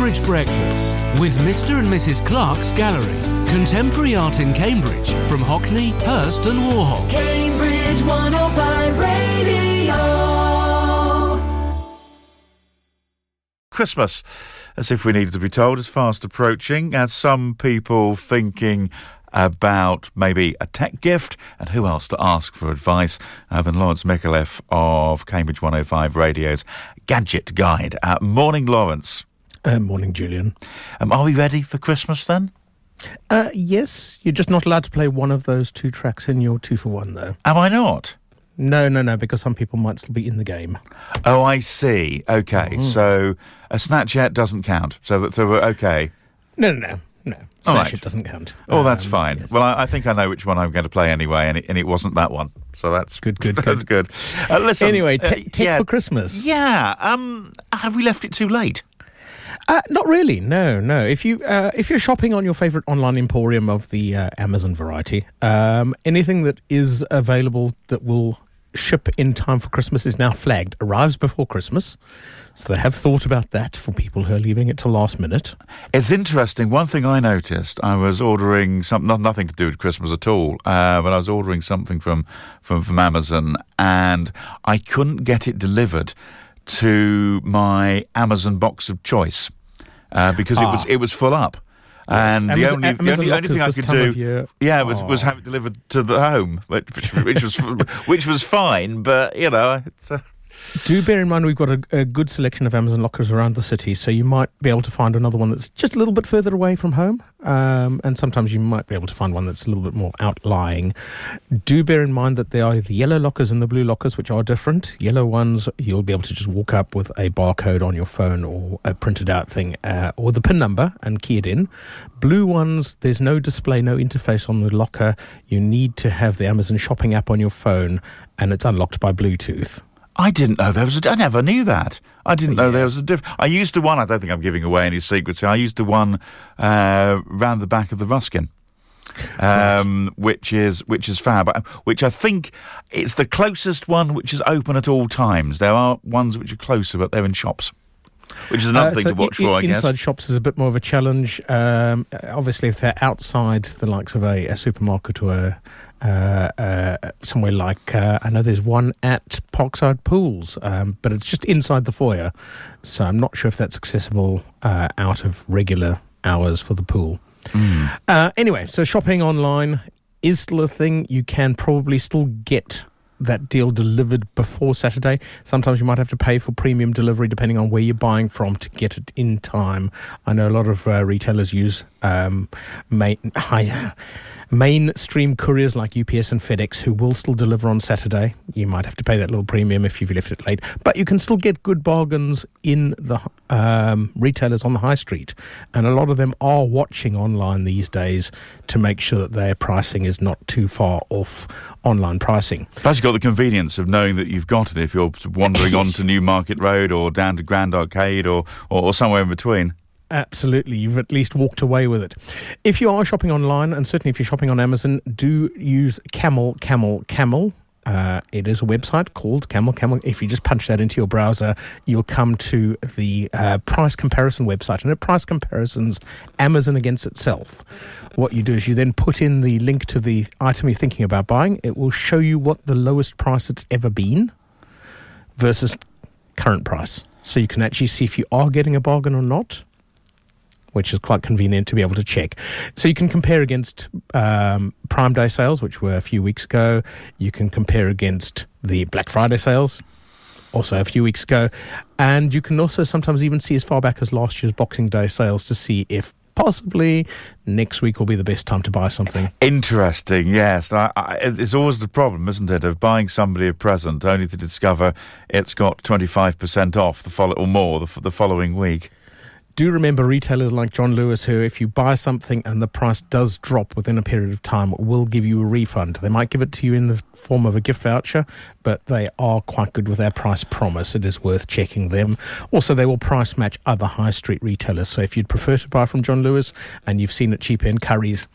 Cambridge Breakfast with Mr. and Mrs. Clark's Gallery. Contemporary art in Cambridge from Hockney, Hirst, and Warhol. Cambridge 105 Radio. Christmas, as if we needed to be told, is fast approaching, as some people thinking about maybe a tech gift, and who else to ask for advice uh, than Lawrence Micallef of Cambridge 105 Radio's Gadget Guide. Uh, morning, Lawrence. Uh, morning, Julian. Um, are we ready for Christmas then? Uh, yes, you're just not allowed to play one of those two tracks in your two for one, though. Am I not? No, no, no, because some people might still be in the game. Oh, I see. Okay, Mm. so a Snapchat doesn't count. So, that, so we're okay. No, no, no, no. All Smash right. it doesn't count. Oh, that's Um, fine. yes. Well, I, I think I know which one I'm going to play anyway, and it, and it wasn't that one. So that's Good, good, That's good. Uh, listen. Anyway, uh, te- yeah, for Christmas. Yeah. Um. Have we left it too late? Uh, not really. No, no. If you uh, if you're shopping on your favorite online emporium of the uh, Amazon variety, um, anything that is available that will ship in time for Christmas is now flagged. Arrives before Christmas, so they have thought about that for people who are leaving it to last minute. It's interesting. One thing I noticed, I was ordering some not, nothing to do with Christmas at all, uh, but I was ordering something from, from from Amazon, and I couldn't get it delivered to my Amazon box of choice uh, because it was Ah. it was full up. Yes, And the Amazon- only, the only, only thing I could do, yeah, was, was Oh. have it delivered to the home, which, which was which was fine. But you know, it's, uh, Do bear in mind we've got a, a good selection of Amazon lockers around the city, so you might be able to find another one that's just a little bit further away from home, um, and sometimes you might be able to find one that's a little bit more outlying. Do bear in mind that there are the yellow lockers and the blue lockers, which are different. Yellow ones, you'll be able to just walk up with a barcode on your phone or a printed out thing, uh, or the PIN number and key it in. Blue ones, there's no display, no interface on the locker. You need to have the Amazon shopping app on your phone, and it's unlocked by Bluetooth. I didn't know there was. A, I never knew that. I didn't know there was a diff. I used the one. I don't think I'm giving away any secrets. I used the one uh, round the back of the Ruskin. Um, which is which is fab, uh, which I think it's the closest one which is open at all times. There are ones which are closer, but they're in shops, which is another Uh, thing so to watch i- for. I guess. Inside shops is a bit more of a challenge. Um, obviously, if they're outside the likes of a, a supermarket or a, uh, uh, somewhere like, uh, I know there's one at Parkside Pools, um, but it's just inside the foyer. So I'm not sure if that's accessible uh, out of regular hours for the pool. Uh, anyway, so shopping online is still a thing. You can probably still get that deal delivered before Saturday. Sometimes you might have to pay for premium delivery depending on where you're buying from to get it in time. I know a lot of uh, retailers use um, mainstream couriers like UPS and FedEx who will still deliver on Saturday. You might have to pay that little premium if you've left it late, but you can still get good bargains in the um, retailers on the high street. And a lot of them are watching online these days to make sure that their pricing is not too far off online pricing. Plus, you've got the convenience of knowing that you've got it if you're wandering onto Newmarket Road or down to Grand Arcade or, or, or somewhere in between. Absolutely. You've at least walked away with it. If you are shopping online, and certainly if you're shopping on Amazon, do use Camel, Camel, Camel. Uh, it is a website called Camel Camel. If you just punch that into your browser, you'll come to the uh, price comparison website. And it price comparisons Amazon against itself. What you do is you then put in the link to the item you're thinking about buying. It will show you what the lowest price it's ever been versus current price. So you can actually see if you are getting a bargain or not which is quite convenient to be able to check. So you can compare against um, Prime Day sales, which were a few weeks ago. You can compare against the Black Friday sales, also a few weeks ago. And you can also sometimes even see as far back as last year's Boxing Day sales to see if possibly next week will be the best time to buy something. Interesting, yes. I, I, it's always the problem, isn't it, of buying somebody a present only to discover it's got 25% off the follow- or more the, the following week. Do remember retailers like John Lewis, who, if you buy something and the price does drop within a period of time, will give you a refund. They might give it to you in the form of a gift voucher, but they are quite good with their price promise. It is worth checking them. Also, they will price match other high street retailers. So if you'd prefer to buy from John Lewis and you've seen it cheaper in Currys,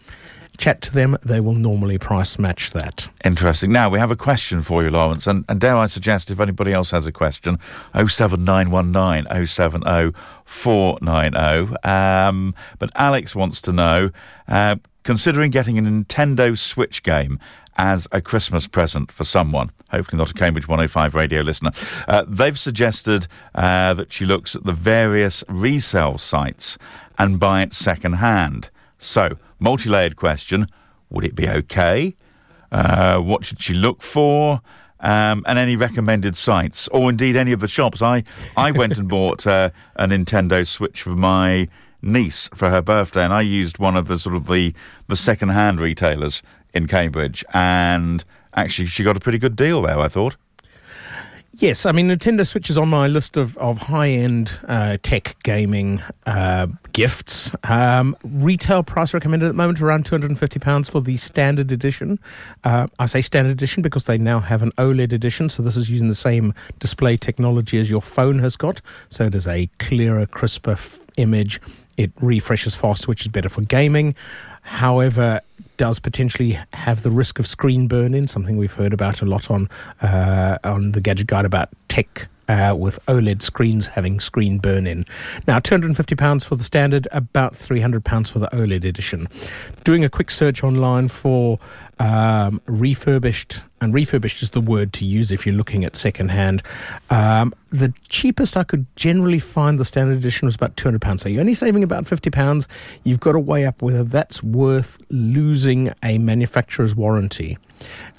chat to them. They will normally price match that. Interesting. Now, we have a question for you, Lawrence, and, and dare I suggest if anybody else has a question, 07919 070 490. Um, but Alex wants to know uh, considering getting a Nintendo Switch game as a Christmas present for someone, hopefully not a Cambridge 105 radio listener, uh, they've suggested uh, that she looks at the various resale sites and buy it second hand. So, multi layered question would it be okay? Uh, what should she look for? Um, and any recommended sites, or indeed any of the shops. I, I went and bought uh, a Nintendo Switch for my niece for her birthday, and I used one of the sort of the the second hand retailers in Cambridge, and actually she got a pretty good deal there. I thought. Yes, I mean Nintendo Switch is on my list of, of high end uh, tech gaming uh, gifts. Um, retail price recommended at the moment around two hundred and fifty pounds for the standard edition. Uh, I say standard edition because they now have an OLED edition, so this is using the same display technology as your phone has got. So it is a clearer, crisper f- image. It refreshes faster, which is better for gaming. However, does potentially have the risk of screen burn in, something we've heard about a lot on uh, on the Gadget Guide about tech uh, with OLED screens having screen burn in. Now, £250 for the standard, about £300 for the OLED edition. Doing a quick search online for um, refurbished, and refurbished is the word to use if you're looking at secondhand. Um, the cheapest I could generally find the standard edition was about £200. So you're only saving about £50. You've got to weigh up whether that's worth losing a manufacturer's warranty.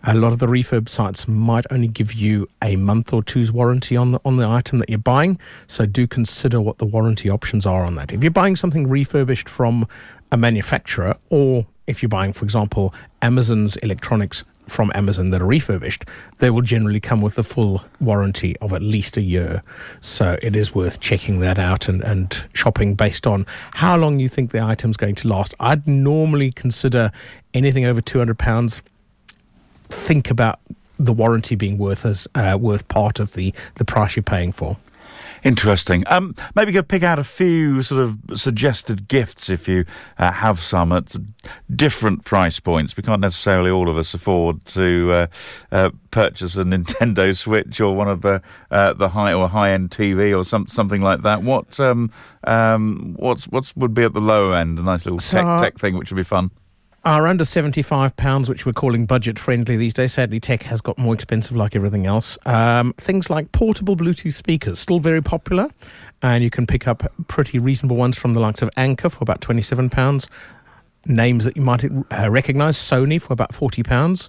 A lot of the refurb sites might only give you a month or two's warranty on the, on the item that you're buying, so do consider what the warranty options are on that. If you're buying something refurbished from a manufacturer, or if you're buying, for example, Amazon's electronics from Amazon that are refurbished, they will generally come with a full warranty of at least a year. So it is worth checking that out and, and shopping based on how long you think the item's going to last. I'd normally consider anything over £200 think about the warranty being worth as uh, worth part of the the price you're paying for. Interesting. Um, maybe you could pick out a few sort of suggested gifts if you uh, have some at different price points. We can't necessarily all of us afford to uh, uh, purchase a Nintendo Switch or one of the uh, the high or high end TV or some something like that. What um, um, what's what's would be at the lower end? A nice little So- tech tech thing which would be fun. Are under seventy five pounds, which we're calling budget friendly these days. Sadly, tech has got more expensive, like everything else. Um, things like portable Bluetooth speakers, still very popular, and you can pick up pretty reasonable ones from the likes of Anker for about twenty seven pounds. Names that you might uh, recognise: Sony for about forty pounds.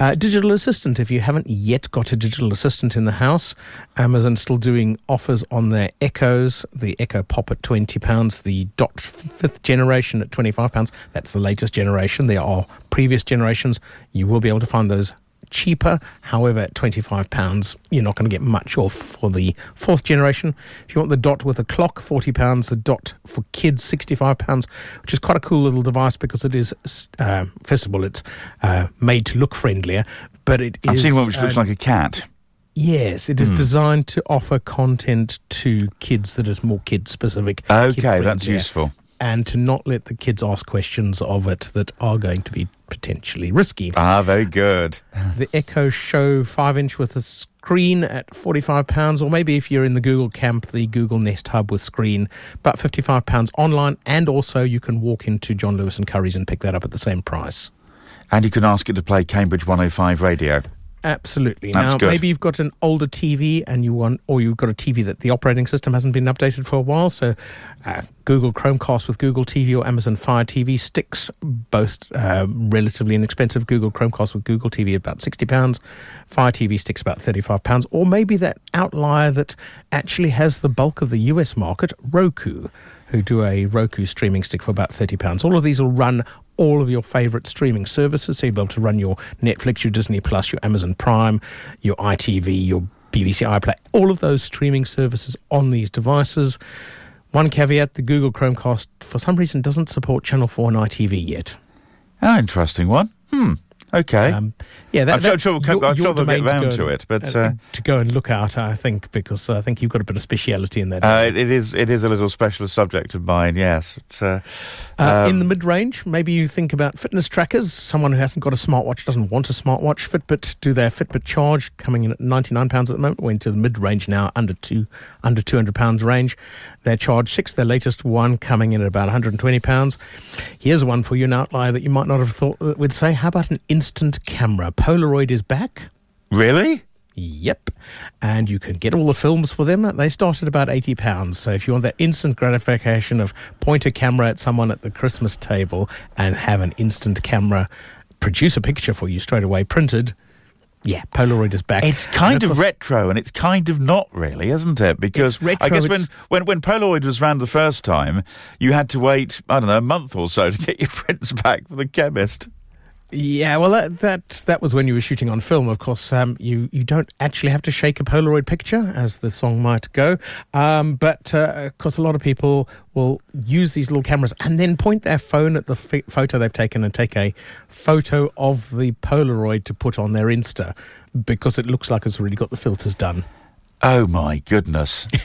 Uh, digital assistant, if you haven't yet got a digital assistant in the house, Amazon's still doing offers on their Echoes, the Echo Pop at £20, the Dot fifth generation at £25. That's the latest generation. There are previous generations. You will be able to find those cheaper. However, at £25, you're not going to get much off for the fourth generation. If you want the Dot with a clock, £40. The Dot for kids, £65, which is quite a cool little device because it is, uh, first of all, it's uh, made to look friendlier, but it is. I've seen one which looks like a cat. Yes, it is designed to offer content to kids that is more kid specific. Okay, that's useful. And to not let the kids ask questions of it that are going to be potentially risky. Ah, very good. The Echo Show 5 inch with a screen at £45, or maybe if you're in the Google camp, the Google Nest Hub with screen, about £55 online. And also you can walk into John Lewis and Currys and pick that up at the same price. And you can ask it to play Cambridge 105 radio. Absolutely. That's now, good. maybe you've got an older TV and you want, or you've got a TV that the operating system hasn't been updated for a while. So, uh, Google Chromecast with Google TV or Amazon Fire TV sticks, both uh, relatively inexpensive. Google Chromecast with Google TV about sixty pounds, Fire TV sticks about thirty-five pounds, or maybe that outlier that actually has the bulk of the US market, Roku who do a Roku streaming stick for about £30. All of these will run all of your favorite streaming services. So you'll be able to run your Netflix, your Disney Plus, your Amazon Prime, your ITV, your BBC iPlayer, all of those streaming services on these devices. One caveat the Google Chromecast, for some reason, doesn't support Channel 4 and ITV yet. Ah, interesting one. Hmm. Okay. Um, yeah, that, I'm sure- that's sure we'll come- your- I'm sure they'll get to round to and- it, but, uh, to go and look at, I think, because I think you've got a bit of speciality in that. Uh, it, it is. It is a little specialist subject of mine. Yes. It's. Uh, Uh, in um, the mid range, maybe you think about fitness trackers. Someone who hasn't got a smartwatch doesn't want a smartwatch. Fitbit do their Fitbit charge, coming in at ninety nine pounds at the moment. We're into the mid range now, under two under two hundred pounds range. Their Charge Six, their latest one, coming in at about one hundred and twenty pounds. Here's one for you, an outlier that you might not have thought that we'd say. How about an instant camera? Polaroid is back. really? Yep. And you can get all the films for them. They start at about £80. So if you want that instant gratification of point a camera at someone at the Christmas table and have an instant camera produce a picture for you straight away printed, yeah, Polaroid is back. It's kind And of course- retro, and it's kind of not really, isn't it? Because retro, I guess when, when when Polaroid was around the first time, you had to wait I don't know a month or so to get your prints back from the chemist. Yeah, well, that, that that was when you were shooting on film. Of course, um, you you don't actually have to shake a Polaroid picture, as the song might go. Um, but uh, of course, a lot of people will use these little cameras and then point their phone at the f- photo they've taken and take a photo of the Polaroid to put on their Insta because it looks like it's already got the filters done. Oh my goodness!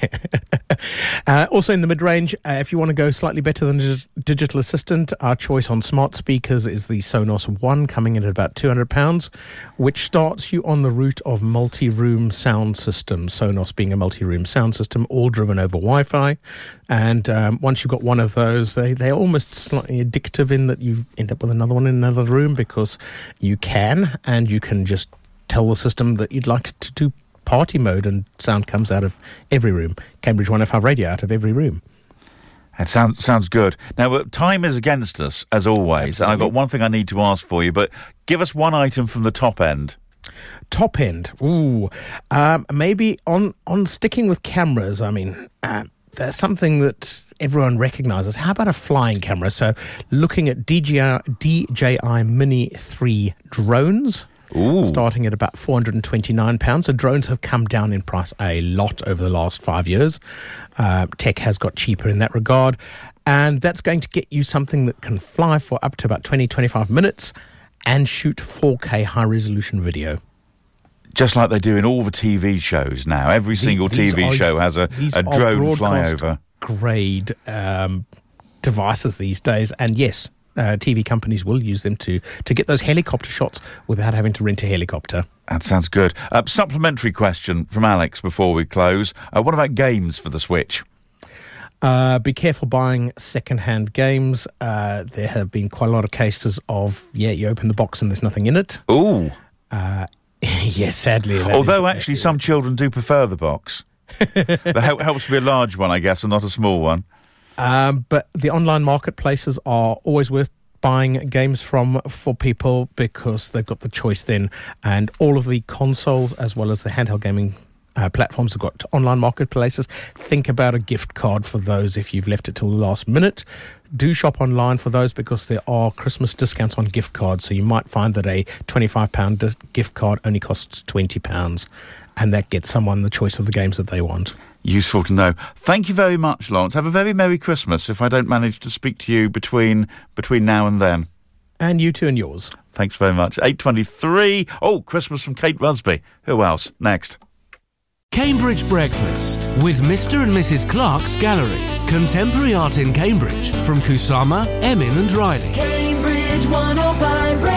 Uh, also in the mid range, uh, if you want to go slightly better than dig- Digital Assistant, our choice on smart speakers is the Sonos One, coming in at about £200, which starts you on the route of multi room sound systems. Sonos being a multi room sound system, all driven over Wi Fi. And um, once you've got one of those, they, they're almost slightly addictive in that you end up with another one in another room because you can, and you can just tell the system that you'd like it to do party mode and sound comes out of every room. Cambridge 105 radio out of every room. That sounds sounds good. Now, uh, time is against us as always, and I've got one thing I need to ask for you. But give us one item from the top end. Top end. Ooh. Um, maybe on, on sticking with cameras, I mean, uh, there's something that everyone recognizes. How about a flying camera? So looking at DJI, DJI Mini 3 drones. Ooh. starting at about £429. So drones have come down in price a lot over the last five years. Uh, tech has got cheaper in that regard. And that's going to get you something that can fly for up to about 20, 25 minutes and shoot 4K high resolution video. Just like they do in all the TV shows now. Every single TV are- show has a, a drone flyover. Grade um, devices these days. And yes, uh, TV companies will use them to, to get those helicopter shots without having to rent a helicopter. That sounds good. Uh, supplementary question from Alex before we close. Uh, what about games for the Switch? Uh, be careful buying second-hand games. Uh, there have been quite a lot of cases of yeah, you open the box and there's nothing in it. Ooh. Uh, yes, sadly. Although actually, some children do prefer the box. that helps to be a large one, I guess, and not a small one. Um, but the online marketplaces are always worth buying games from for people because they've got the choice then, and all of the consoles as well as the handheld gaming. Uh, platforms have got online marketplaces. Think about a gift card for those if you've left it till the last minute. Do shop online for those because there are Christmas discounts on gift cards. So you might find that a £25 gift card only costs £20, and that gets someone the choice of the games that they want. Useful to know. Thank you very much, Lawrence. Have a very Merry Christmas if I don't manage to speak to you between between now and then. And you too and yours. Thanks very much. 8.23. Oh, Christmas from Kate Rusby. Who else? Next. Cambridge Breakfast with Mr. and Mrs. Clark's Gallery. Contemporary art in Cambridge from Kusama, Emin and Riley. Cambridge 105 Radio.